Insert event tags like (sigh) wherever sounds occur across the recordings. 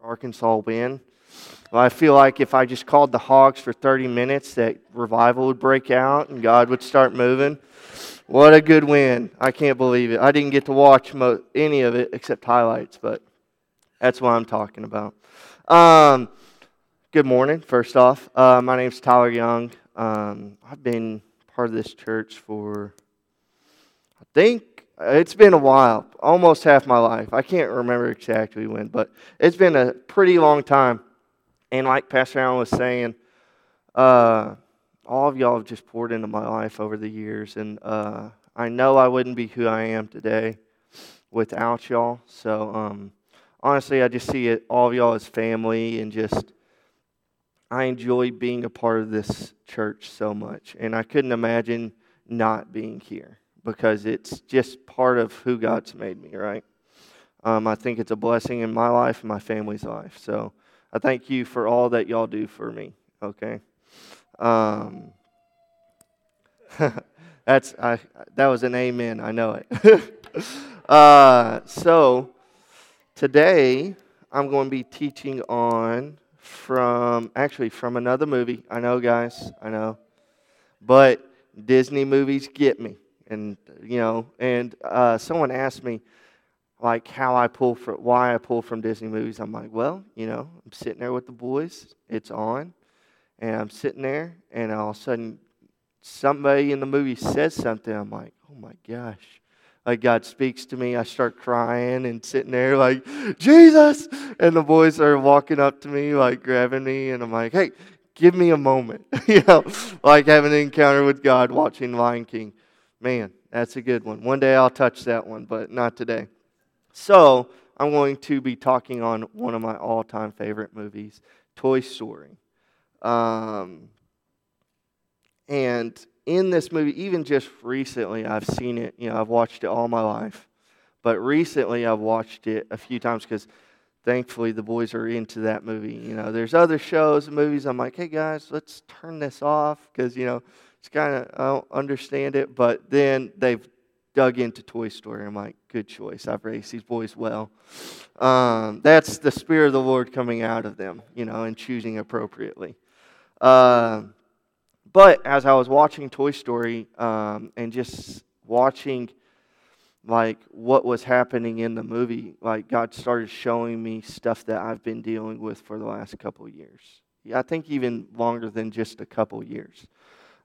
Arkansas win. Well, I feel like if I just called the Hogs for 30 minutes, that revival would break out and God would start moving. What a good win. I can't believe it. I didn't get to watch mo- any of it except highlights, but that's what I'm talking about. Um, good morning, first off. Uh, my name's Tyler Younge. Um, I've been part of this church for, I think, it's been a while, almost half my life. I can't remember exactly when, but it's been a pretty long time. And like Pastor Allen was saying, uh, all of y'all have just poured into my life over the years, and uh, I know I wouldn't be who I am today without y'all. So, um, honestly, I just see it, all of y'all as family, and just I enjoy being a part of this church so much, and I couldn't imagine not being here because it's just part of who God's made me. Right? Um, I think it's a blessing in my life and my family's life. So, I thank you for all that y'all do for me. Okay. Um, (laughs) that's I, that was an amen. I know it. (laughs) uh, so today I'm going to be teaching on from actually from another movie. I know, guys. I know, but Disney movies get me, and you know. And uh, someone asked me like how I pull from why I pull from Disney movies. I'm like, well, you know, I'm sitting there with the boys. It's on and I'm sitting there, and all of a sudden, somebody in the movie says something. I'm like, oh my gosh. Like God speaks to me, I start crying and sitting there like, Jesus! And the boys are walking up to me, like grabbing me, and I'm like, hey, give me a moment. (laughs) you know, like having an encounter with God watching Lion King. Man, that's a good one. One day I'll touch that one, but not today. So, I'm going to be talking on one of my all time favorite movies, Toy Story. Um, and in this movie, even just recently, I've seen it. You know, I've watched it all my life, but recently I've watched it a few times because thankfully the boys are into that movie. You know, there's other shows and movies. I'm like, hey guys, let's turn this off because you know it's kind of I don't understand it. But then they've dug into Toy Story. I'm like, good choice. I've raised these boys well. Um, that's the Spirit of the Lord coming out of them, you know, and choosing appropriately. Uh, but as I was watching Toy Story um, and just watching like what was happening in the movie, like God started showing me stuff that I've been dealing with for the last couple years. Yeah, I think even longer than just a couple years.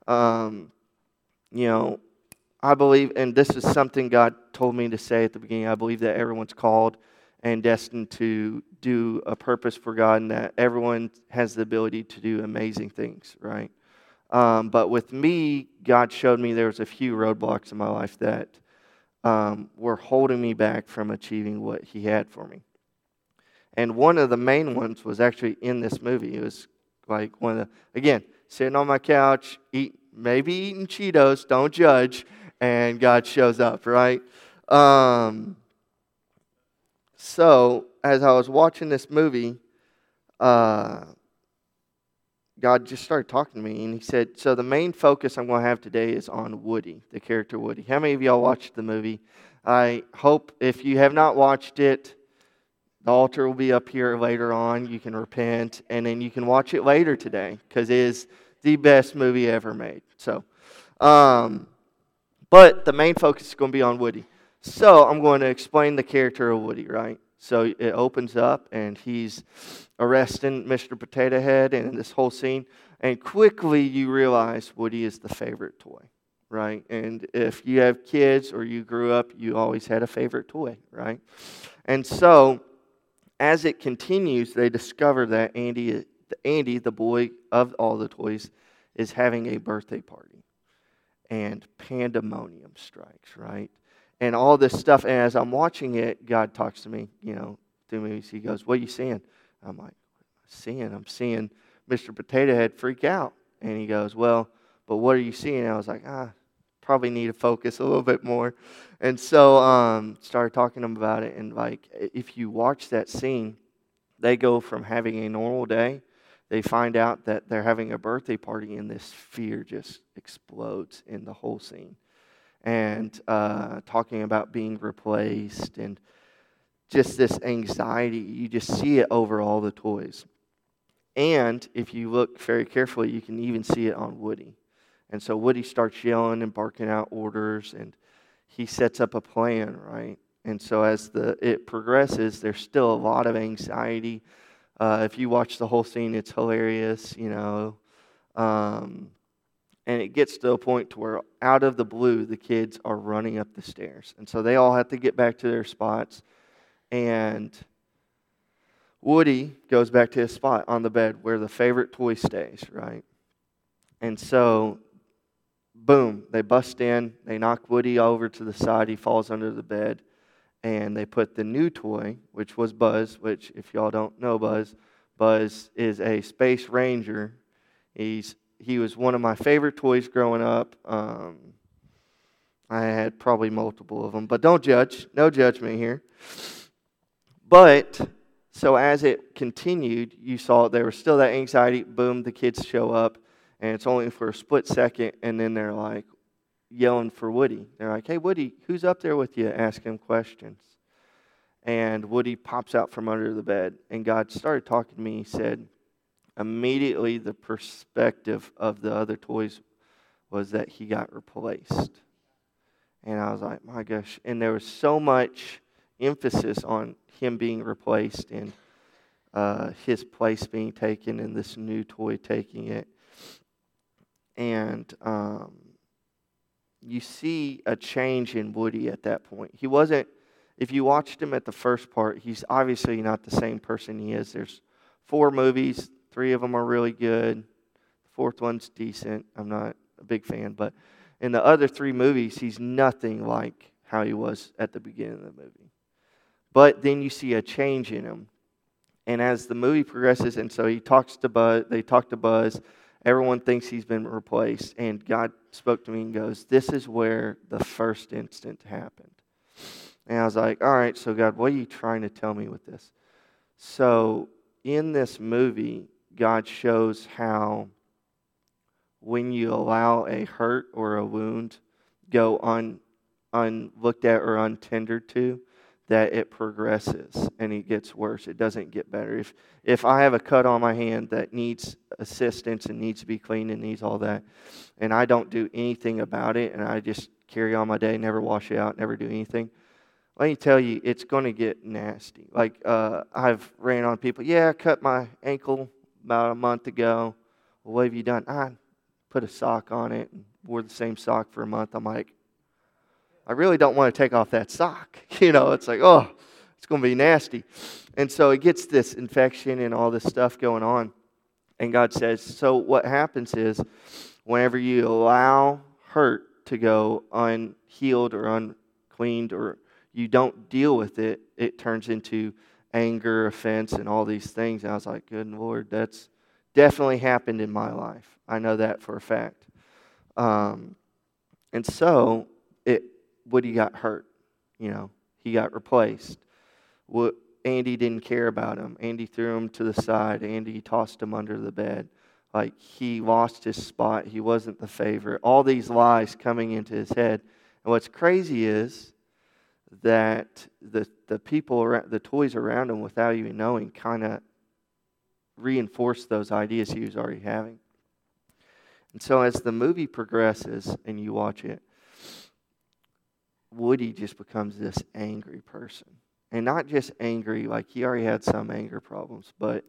Um, you know, I believe, and this is something God told me to say at the beginning. I believe that everyone's called and destined to do a purpose for God, and that everyone has the ability to do amazing things, right? Um, but with me, God showed me there was a few roadblocks in my life that um, were holding me back from achieving what He had for me. And one of the main ones was actually in this movie. It was like one of the, again, sitting on my couch, eat, maybe eating Cheetos, don't judge, and God shows up, right? Um, so, as I was watching this movie, uh, God just started talking to me, and He said, So, the main focus I'm going to have today is on Woody, the character Woody. How many of y'all watched the movie? I hope if you have not watched it, the altar will be up here later on. You can repent, and then you can watch it later today because it is the best movie ever made. So, um, but the main focus is going to be on Woody. So I'm going to explain the character of Woody, right? So it opens up and he's arresting Mr. Potato Head and this whole scene. And quickly you realize Woody is the favorite toy, right? And if you have kids or you grew up, you always had a favorite toy, right? And so as it continues, they discover that Andy, Andy, the boy of all the toys, is having a birthday party. And pandemonium strikes, right? and all this stuff. And as I'm watching it, God talks to me, you know, through me. He goes, What are you seeing? I'm like, Seeing? I'm seeing Mr. Potato Head freak out. And he goes, Well, but what are you seeing? I was like, Ah, probably need to focus a little bit more. And so um, started talking to him about it. And like, if you watch that scene, they go from having a normal day, they find out that they're having a birthday party, and this fear just explodes in the whole scene and uh, talking about being replaced and just this anxiety. You just see it over all the toys. And if you look very carefully, you can even see it on Woody. And so Woody starts yelling and barking out orders, and he sets up a plan, right? And so as the it progresses, there's still a lot of anxiety. Uh, if you watch the whole scene, it's hilarious, you know. Um, and it gets to a point to where out of the blue, the kids are running up the stairs, and so they all have to get back to their spots. And Woody goes back to his spot on the bed where the favorite toy stays, right? And so, boom, they bust in, they knock Woody over to the side, he falls under the bed and they put the new toy, which was Buzz, which, if y'all don't know Buzz, Buzz is a space ranger. He's, he was one of my favorite toys growing up. Um, I had probably multiple of them, but don't judge. No judgment here. But so as it continued, you saw there was still that anxiety. Boom, the kids show up, and it's only for a split second, and then they're like, yelling for Woody. They're like, hey, Woody, who's up there with you? Ask him questions. And Woody pops out from under the bed. And God started talking to me. He said, immediately the perspective of the other toys was that he got replaced. And I was like, my gosh. And there was so much emphasis on him being replaced and uh, his place being taken and this new toy taking it. And um, you see a change in Woody at that point. He wasn't, if you watched him at the first part, he's obviously not the same person he is. There's four movies, three of them are really good, the fourth one's decent. I'm not a big fan, but in the other three movies, he's nothing like how he was at the beginning of the movie. But then you see a change in him. And as the movie progresses, and so he talks to Buzz, they talk to Buzz, everyone thinks he's been replaced. And God spoke to me and goes, This is where the first instant happened. And I was like, All right, so God, what are you trying to tell me with this? So in this movie, God shows how when you allow a hurt or a wound go un, unlooked at or untended to, that it progresses and it gets worse. It doesn't get better. If if I have a cut on my hand that needs assistance and needs to be cleaned and needs all that, and I don't do anything about it and I just carry on my day, never wash it out, never do anything, let me tell you, it's going to get nasty. Like uh, I've ran on people. Yeah, I cut my ankle about a month ago. Well, what have you done? I put a sock on it and wore the same sock for a month. I'm like, I really don't want to take off that sock. (laughs) You know, it's like, oh, it's going to be nasty. And so it gets this infection and all this stuff going on. And God says, so what happens is whenever you allow hurt to go unhealed or uncleaned or you don't deal with it, it turns into anger, offense, and all these things. And I was like, good Lord, that's definitely happened in my life. I know that for a fact. Um, and so Woody got hurt. You know, he got replaced. What, Andy didn't care about him. Andy threw him to the side. Andy tossed him under the bed. Like he lost his spot. He wasn't the favorite. All these lies coming into his head. And what's crazy is that the, the people, around, the toys around him, without even knowing, kind of reinforced those ideas he was already having. And so as the movie progresses and you watch it, Woody just becomes this angry person. And not just angry, like he already had some anger problems, but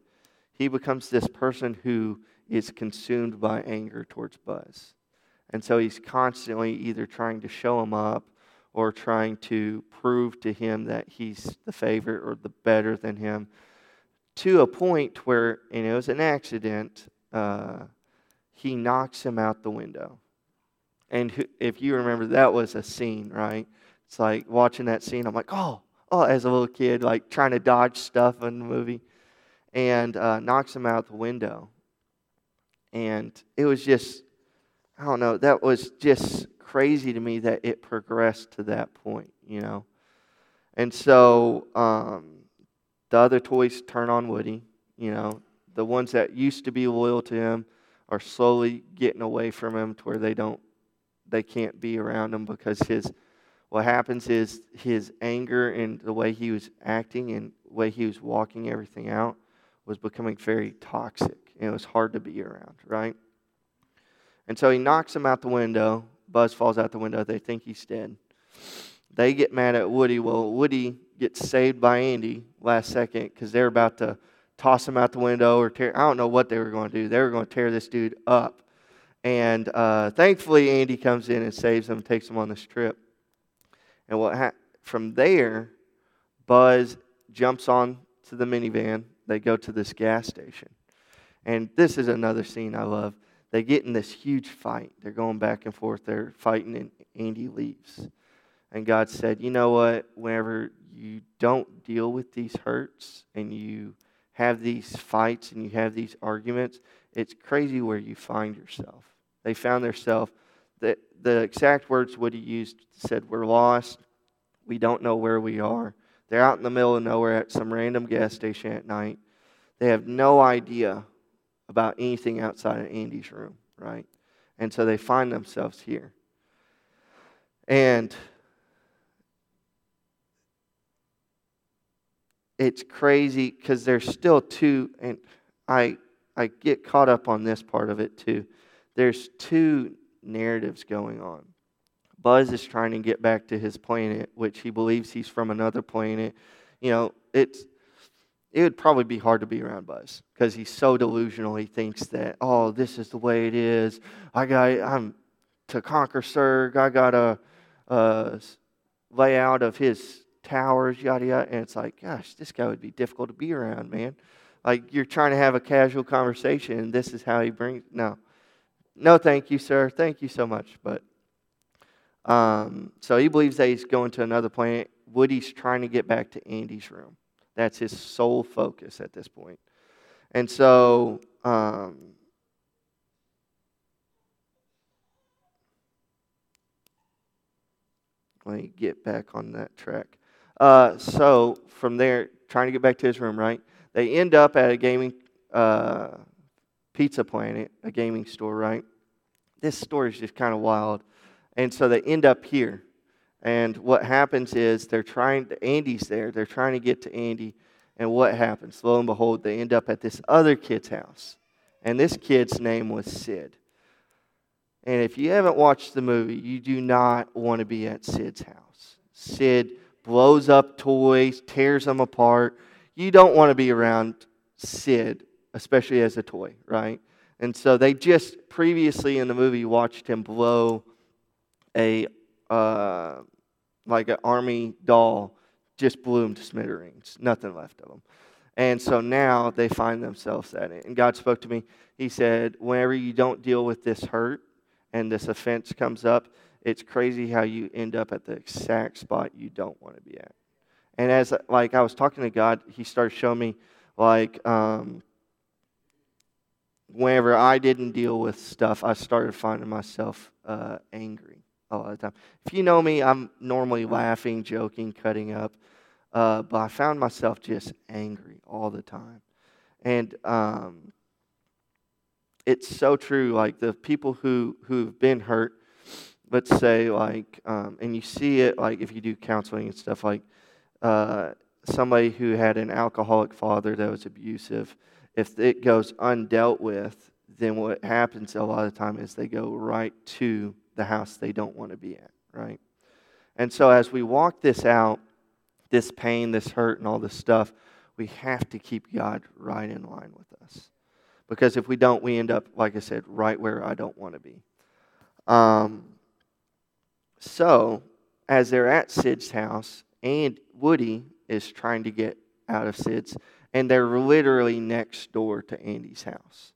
he becomes this person who is consumed by anger towards Buzz. And so he's constantly either trying to show him up or trying to prove to him that he's the favorite or the better than him to a point where, and it was an accident, uh, he knocks him out the window. And if you remember, that was a scene, right? It's like watching that scene, I'm like, oh, oh, as a little kid, like trying to dodge stuff in the movie, and uh, knocks him out the window. And it was just, I don't know, that was just crazy to me that it progressed to that point, you know. And so um, the other toys turn on Woody, you know. The ones that used to be loyal to him are slowly getting away from him to where they don't they can't be around him because his what happens is his anger and the way he was acting and the way he was walking everything out was becoming very toxic. And it was hard to be around, right? And so he knocks him out the window. Buzz falls out the window. They think he's dead. They get mad at Woody. Well, Woody gets saved by Andy last second because they're about to toss him out the window or tear. I don't know what they were going to do. They were going to tear this dude up. And uh, thankfully, Andy comes in and saves him, takes them on this trip. And what ha- from there, Buzz jumps on to the minivan. They go to this gas station. And this is another scene I love. They get in this huge fight. They're going back and forth. They're fighting, and Andy leaves. And God said, You know what? Whenever you don't deal with these hurts and you have these fights and you have these arguments, it's crazy where you find yourself. They found themselves, the, the exact words Woody used said, We're lost. We don't know where we are. They're out in the middle of nowhere at some random gas station at night. They have no idea about anything outside of Andy's room, right? And so they find themselves here. And it's crazy because there's still two, and I, I get caught up on this part of it too. There's two narratives going on. Buzz is trying to get back to his planet, which he believes he's from another planet. You know, it's it would probably be hard to be around Buzz because he's so delusional. He thinks that, oh, this is the way it is. I got, I'm to conquer Zurg. I got a, a layout of his towers, yada yada. And it's like, gosh, this guy would be difficult to be around, man. Like you're trying to have a casual conversation, and this is how he brings. No, no, thank you, sir. Thank you so much. But um, so he believes that he's going to another planet. Woody's trying to get back to Andy's room. That's his sole focus at this point. And so um, let me get back on that track. Uh, so from there, trying to get back to his room, right? They end up at a gaming uh, pizza planet, a gaming store, right? This story is just kind of wild. And so they end up here. And what happens is they're trying, to, Andy's there, they're trying to get to Andy. And what happens? Lo and behold, they end up at this other kid's house. And this kid's name was Sid. And if you haven't watched the movie, you do not want to be at Sid's house. Sid blows up toys, tears them apart. You don't want to be around Sid, especially as a toy, right? And so they just previously in the movie watched him blow a uh, like an army doll, just blew them to smithereens, nothing left of them. And so now they find themselves at it. And God spoke to me. He said, Whenever you don't deal with this hurt and this offense comes up, it's crazy how you end up at the exact spot you don't want to be at. And as like I was talking to God, He started showing me like um, whenever I didn't deal with stuff, I started finding myself uh, angry a lot of the time. If you know me, I'm normally laughing, joking, cutting up, uh, but I found myself just angry all the time, and um, it's so true. Like the people who who've been hurt let's say like um, and you see it like if you do counseling and stuff like uh, somebody who had an alcoholic father that was abusive if it goes undealt with then what happens a lot of the time is they go right to the house they don't want to be at right? And so as we walk this out this pain this hurt and all this stuff we have to keep god right in line with us. Because if we don't we end up like i said right where i don't want to be. Um, so, as they're at Sid's house, and Woody is trying to get out of Sid's, and they're literally next door to Andy's house.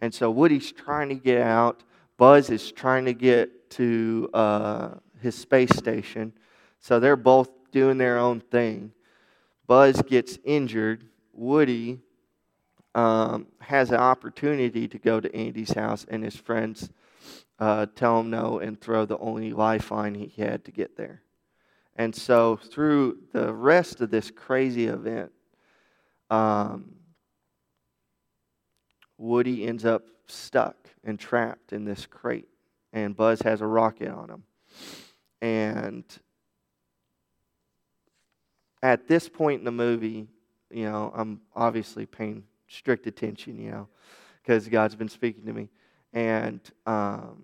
And so Woody's trying to get out. Buzz is trying to get to uh, his space station. So they're both doing their own thing. Buzz gets injured. Woody um, has an opportunity to go to Andy's house, and his friends uh, tell him no and throw the only lifeline he had to get there. And so, through the rest of this crazy event, um, Woody ends up stuck and trapped in this crate, and Buzz has a rocket on him. And at this point in the movie, you know, I'm obviously paying strict attention, you know, because God's been speaking to me. And um,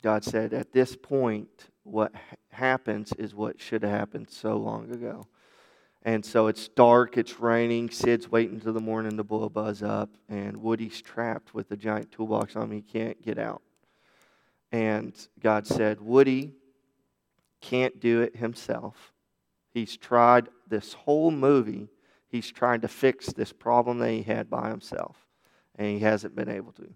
God said, at this point, what happens is what should have happened so long ago. And so it's dark, it's raining, Sid's waiting till the morning to blow a Buzz up, and Woody's trapped with a giant toolbox on him. He can't get out. And God said, Woody can't do it himself. He's tried this whole movie, he's trying to fix this problem that he had by himself, and he hasn't been able to.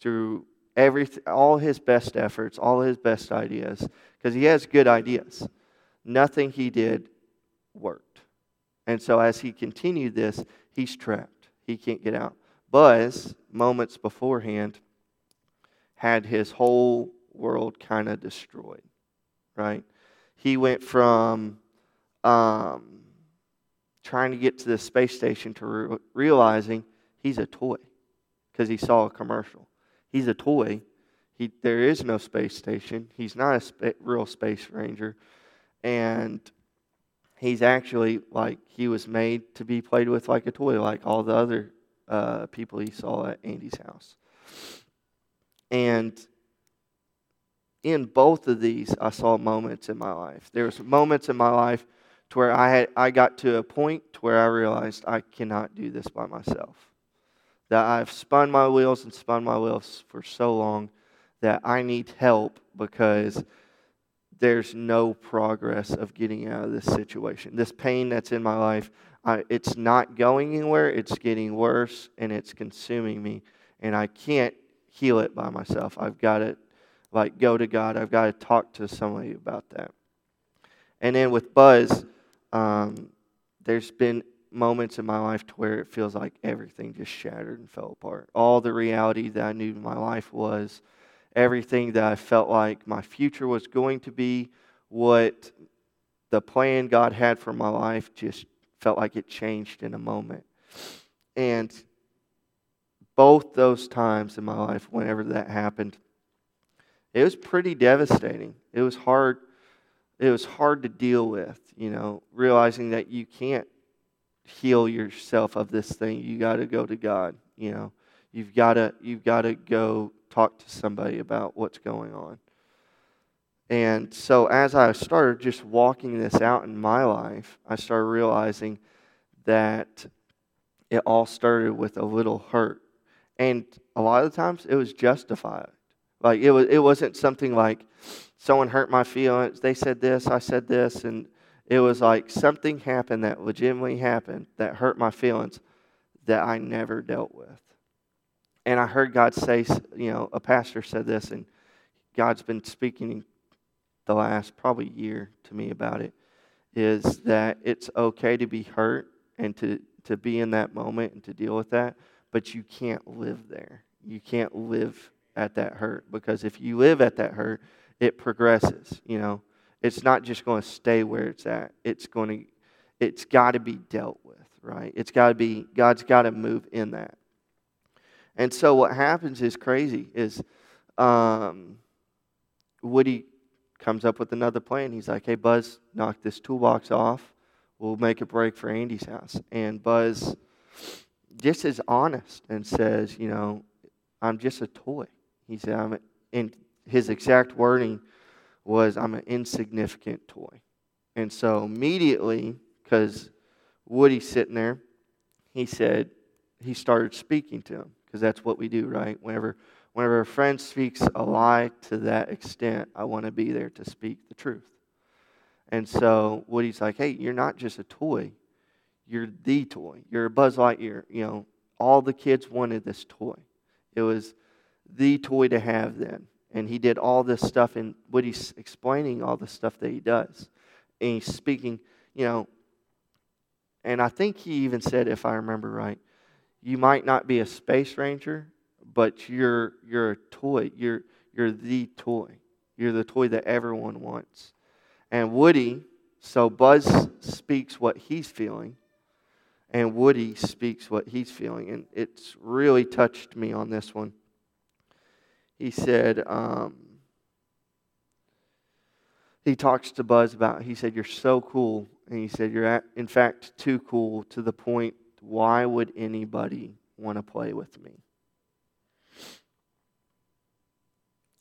Through every, all his best efforts, all his best ideas, because he has good ideas, nothing he did worked. And so as he continued this, he's trapped. He can't get out. Buzz, moments beforehand, had his whole world kind of destroyed, right? He went from um, trying to get to the space station to re- realizing he's a toy because he saw a commercial. He's a toy. He, there is no space station. He's not a spa- real space ranger. And he's actually like he was made to be played with like a toy, like all the other uh, people he saw at Andy's house. And in both of these, I saw moments in my life. There was moments in my life to where I had I got to a point to where I realized I cannot do this by myself. That I've spun my wheels and spun my wheels for so long that I need help because there's no progress of getting out of this situation. This pain that's in my life, I, it's not going anywhere. It's getting worse and it's consuming me, and I can't heal it by myself. I've got to like go to God. I've got to talk to somebody about that. And then with Buzz, um, there's been moments in my life to where it feels like everything just shattered and fell apart. All the reality that I knew in my life was, everything that I felt like my future was going to be, what the plan God had for my life just felt like it changed in a moment. And both those times in my life, whenever that happened, it was pretty devastating. It was hard it was hard to deal with, you know, realizing that you can't heal yourself of this thing. You got to go to God, you know. You've got to you've got to go talk to somebody about what's going on. And so as I started just walking this out in my life, I started realizing that it all started with a little hurt. And a lot of the times it was justified. Like it was it wasn't something like someone hurt my feelings. They said this, I said this, and it was like something happened that legitimately happened that hurt my feelings that I never dealt with. And I heard God say, you know, a pastor said this, and God's been speaking the last probably year to me about it, is that it's okay to be hurt and to, to be in that moment and to deal with that, but you can't live there. You can't live at that hurt because if you live at that hurt, it progresses, you know. It's not just going to stay where it's at. It's going to it's got to be dealt with, right? It's got to be God's got to move in that. And so what happens is crazy is um, Woody comes up with another plan. He's like, "Hey Buzz, knock this toolbox off. We'll make a break for Andy's house." And Buzz just is honest and says, "You know, I'm just a toy." He said, "I'm," and his exact wording was, I'm an insignificant toy. And so immediately, because Woody's sitting there, he said, he started speaking to him, because that's what we do, right? Whenever, whenever a friend speaks a lie to that extent, I want to be there to speak the truth. And so Woody's like, hey, you're not just a toy, you're the toy. You're a Buzz Lightyear. You know, all the kids wanted this toy. It was the toy to have then and he did all this stuff and he's explaining all the stuff that he does and he's speaking you know and i think he even said if i remember right you might not be a space ranger but you're you're a toy. You're you're the toy. You're the toy that everyone wants. And woody so buzz speaks what he's feeling and woody speaks what he's feeling. And it's really touched me on this one. He said, um, he talks to Buzz about, he said, You're so cool. And he said, You're, at, in fact, too cool to the point, why would anybody want to play with me?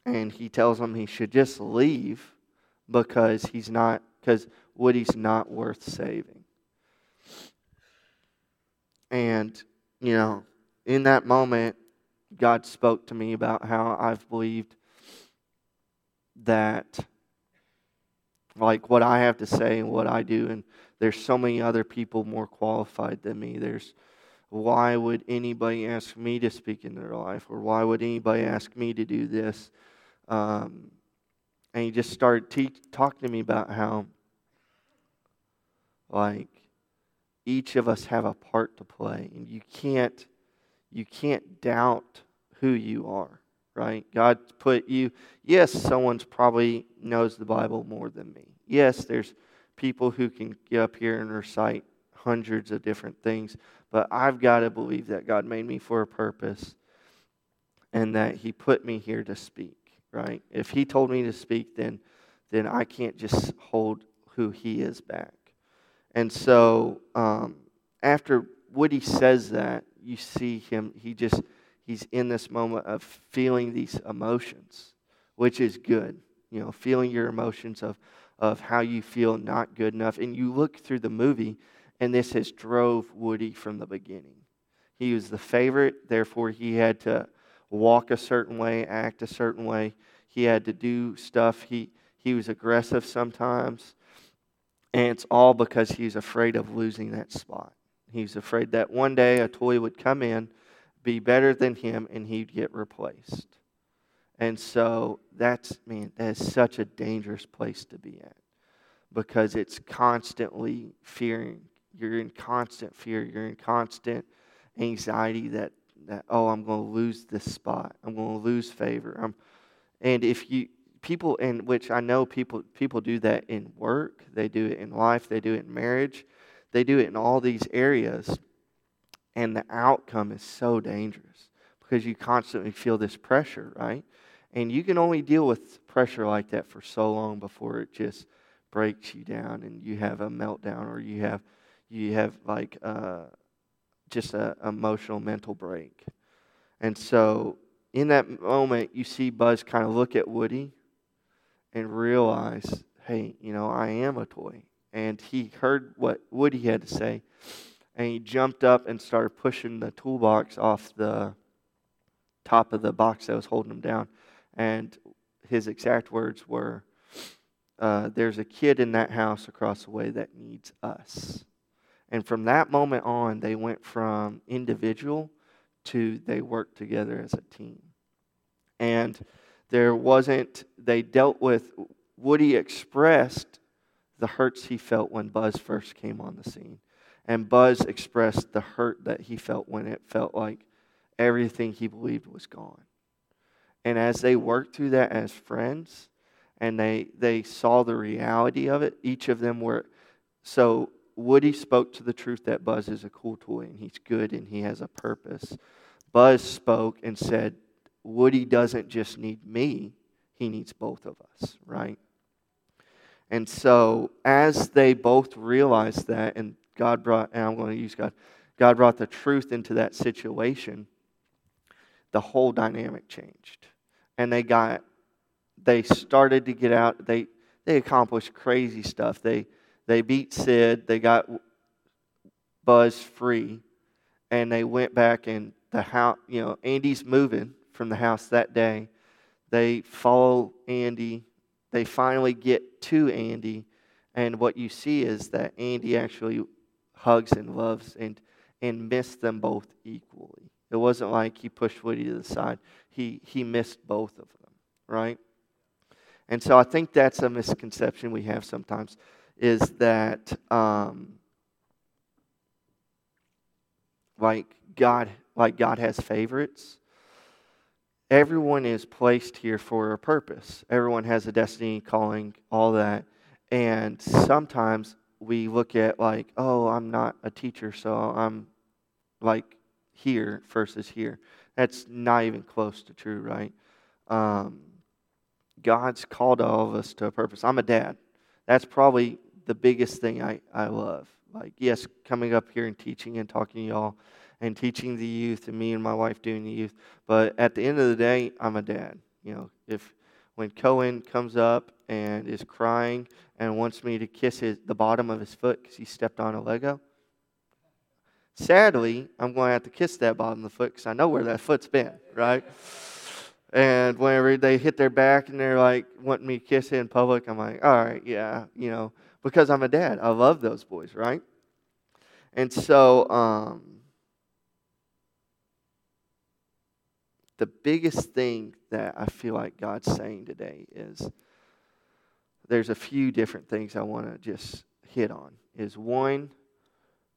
And he tells him he should just leave because he's not, because Woody's not worth saving. And, you know, in that moment, God spoke to me about how I've believed that, like, what I have to say and what I do, and there's so many other people more qualified than me. There's why would anybody ask me to speak in their life, or why would anybody ask me to do this? Um, and he just started te- talking to me about how, like, each of us have a part to play, and you can't you can't doubt who you are, right? God put you. Yes, someone's probably knows the Bible more than me. Yes, there's people who can get up here and recite hundreds of different things, but I've got to believe that God made me for a purpose and that He put me here to speak, right? If He told me to speak, then then I can't just hold who He is back. And so um, after Woody says that, you see him, he just, he's in this moment of feeling these emotions, which is good. You know, feeling your emotions of, of how you feel not good enough. And you look through the movie, and this has drove Woody from the beginning. He was the favorite, therefore, he had to walk a certain way, act a certain way. He had to do stuff. He, he was aggressive sometimes. And it's all because he's afraid of losing that spot. He's afraid that one day a toy would come in, be better than him, and he'd get replaced. And so that's, man, that is such a dangerous place to be at because it's constantly fearing. You're in constant fear. You're in constant anxiety that, that oh, I'm going to lose this spot. I'm going to lose favor. I'm, and if you, people in which I know people people do that in work, they do it in life, they do it in marriage, they do it in all these areas, and the outcome is so dangerous because you constantly feel this pressure, right? And you can only deal with pressure like that for so long before it just breaks you down and you have a meltdown or you have you have like uh, just an emotional mental break. And so in that moment, you see Buzz kind of look at Woody and realize, hey, you know, I am a toy. And he heard what Woody had to say, and he jumped up and started pushing the toolbox off the top of the box that was holding him down. And his exact words were, uh, There's a kid in that house across the way that needs us. And from that moment on, they went from individual to they worked together as a team. And there wasn't, they dealt with, Woody expressed the hurts he felt when Buzz first came on the scene. And Buzz expressed the hurt that he felt when it felt like everything he believed was gone. And as they worked through that as friends, and they, they saw the reality of it, each of them were. So Woody spoke to the truth that Buzz is a cool toy and he's good and he has a purpose. Buzz spoke and said, Woody doesn't just need me, he needs both of us, right? And so, as they both realized that, and God brought, and I'm going to use God, God brought the truth into that situation, the whole dynamic changed. And they got, they started to get out, they, they accomplished crazy stuff. They, they beat Sid, they got Buzz free, and they went back and the house, you know, Andy's moving from the house that day. They follow Andy. They finally get to Andy. And what you see is that Andy actually hugs and loves and, and missed them both equally. It wasn't like he pushed Woody to the side, he, he missed both of them, right? And so I think that's a misconception we have sometimes is that um, like God like God has favorites everyone is placed here for a purpose. Everyone has a destiny, calling, all that. And sometimes we look at, like, oh, I'm not a teacher, so I'm like here versus here. That's not even close to true, right? Um, God's called all of us to a purpose. I'm a dad. That's probably the biggest thing I, I love. Like, yes, coming up here and teaching and talking to y'all and teaching the youth and me and my wife doing the youth. But at the end of the day, I'm a dad. You know, if when Cohen comes up and is crying and wants me to kiss his, the bottom of his foot because he stepped on a Lego, sadly, I'm going to have to kiss that bottom of the foot because I know where that foot's been, right? And whenever they hit their back and they're like wanting me to kiss it in public, I'm like, all right, yeah, you know, because I'm a dad. I love those boys, right? And so, um, the biggest thing that I feel like God's saying today is there's a few different things I want to just hit on. Is one,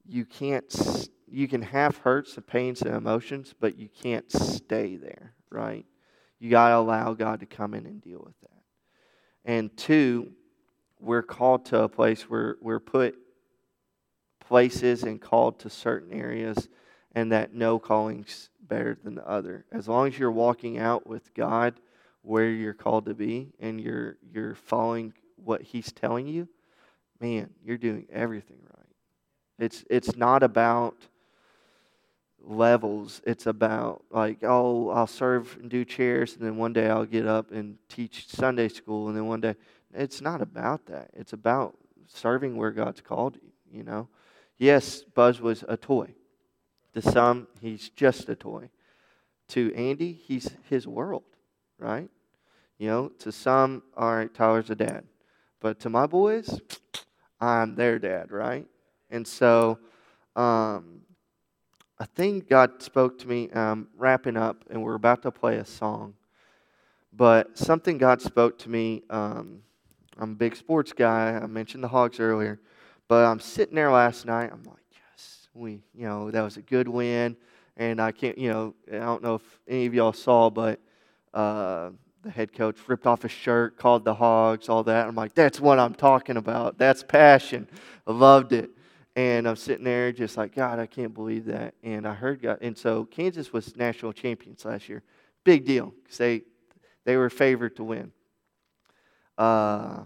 you can't you can have hurts and pains and emotions, but you can't stay there, right? You got to allow God to come in and deal with that. And two, we're called to a place where we're put places and called to certain areas, and that no calling's better than the other. As long as you're walking out with God where you're called to be and you're you're following what he's telling you, man, you're doing everything right. It's it's not about levels. It's about like, oh, I'll serve and do chairs, and then one day I'll get up and teach Sunday school, and then one day it's not about that. It's about serving where God's called you, you know. Yes, Buzz was a toy. To some, he's just a toy. To Andy, he's his world, right? You know, to some, all right, Tyler's a dad. But to my boys, (tsk) I'm their dad, right? And so, um, a thing God spoke to me, um, wrapping up, and we're about to play a song. But something God spoke to me, um, I'm a big sports guy. I mentioned the Hogs earlier. But I'm sitting there last night. I'm like, yes, we, you know, that was a good win. And I can't, you know, I don't know if any of y'all saw, but uh, the head coach ripped off his shirt, called the Hogs, all that. I'm like, that's what I'm talking about. That's passion. I loved it. And I'm sitting there just like, God, I can't believe that. And I heard God. And so Kansas was national champions last year. Big deal they, they were favored to win. Uh,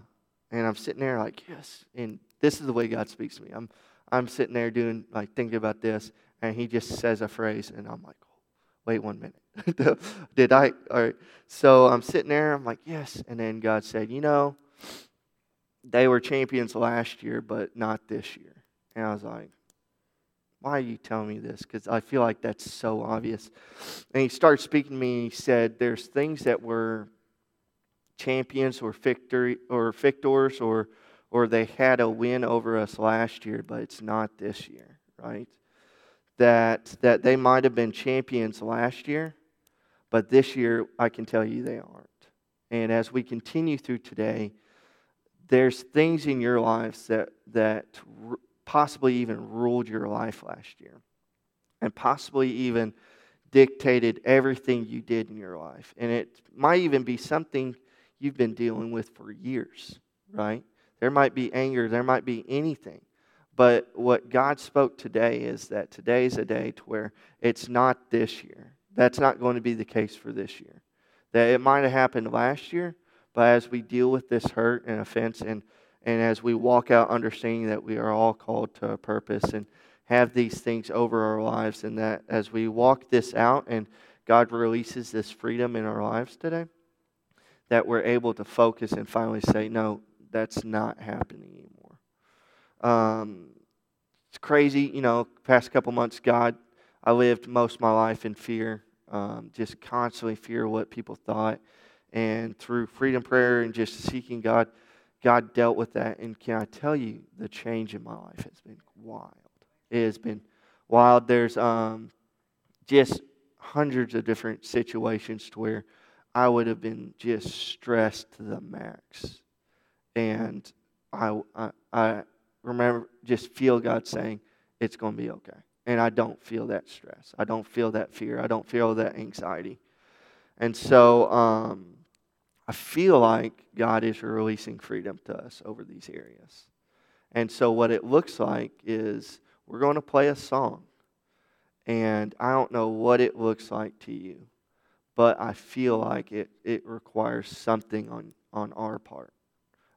and I'm sitting there like, yes. And this is the way God speaks to me. I'm, I'm sitting there doing, like, thinking about this, and He just says a phrase, and I'm like, oh, wait one minute. (laughs) Did I? All right. So I'm sitting there, I'm like, yes. And then God said, you know, they were champions last year, but not this year. And I was like, why are you telling me this? Because I feel like that's so obvious. And he started speaking to me, he said, there's things that were champions or victory or victors or or they had a win over us last year, but it's not this year, right? That, that they might have been champions last year, but this year I can tell you they aren't. And as we continue through today, there's things in your lives that, that possibly even ruled your life last year and possibly even dictated everything you did in your life. And it might even be something you've been dealing with for years, right? There might be anger, there might be anything. But what God spoke today is that today is a day to where it's not this year. That's not going to be the case for this year. That it might have happened last year, but as we deal with this hurt and offense and, and as we walk out understanding that we are all called to a purpose and have these things over our lives, and that as we walk this out and God releases this freedom in our lives today, that we're able to focus and finally say, no, that's not happening anymore. Um, it's crazy, you know, past couple months, God, I lived most of my life in fear, um, just constantly fear what people thought. And through freedom prayer and just seeking God, God dealt with that. And can I tell you, the change in my life has been wild. It has been wild. There's um, just hundreds of different situations to where I would have been just stressed to the max. And I, I, I remember just feel God saying, it's going to be okay. And I don't feel that stress. I don't feel that fear. I don't feel that anxiety. And so um, I feel like God is releasing freedom to us over these areas. And so what it looks like is we're going to play a song. And I don't know what it looks like to you, but I feel like it, it requires something on, on our part.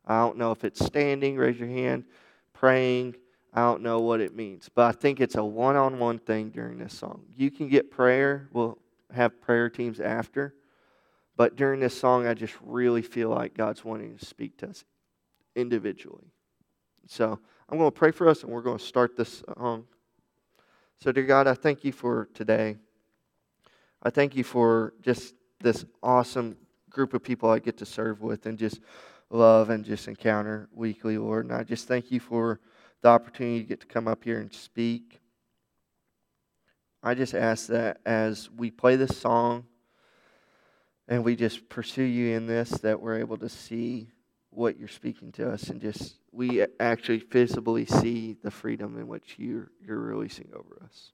I don't know if it's standing, raise your hand, praying. I don't know what it means, but I think it's a one on one thing during this song. You can get prayer, we'll have prayer teams after, but during this song, I just really feel like God's wanting to speak to us individually. So I'm going to pray for us and we're going to start this song. So, dear God, I thank you for today. I thank you for just this awesome group of people I get to serve with and just love and just encounter weekly, Lord. And I just thank you for the opportunity to get to come up here and speak. I just ask that as we play this song and we just pursue you in this, that we're able to see what you're speaking to us and just we actually visibly see the freedom in which you're, you're releasing over us.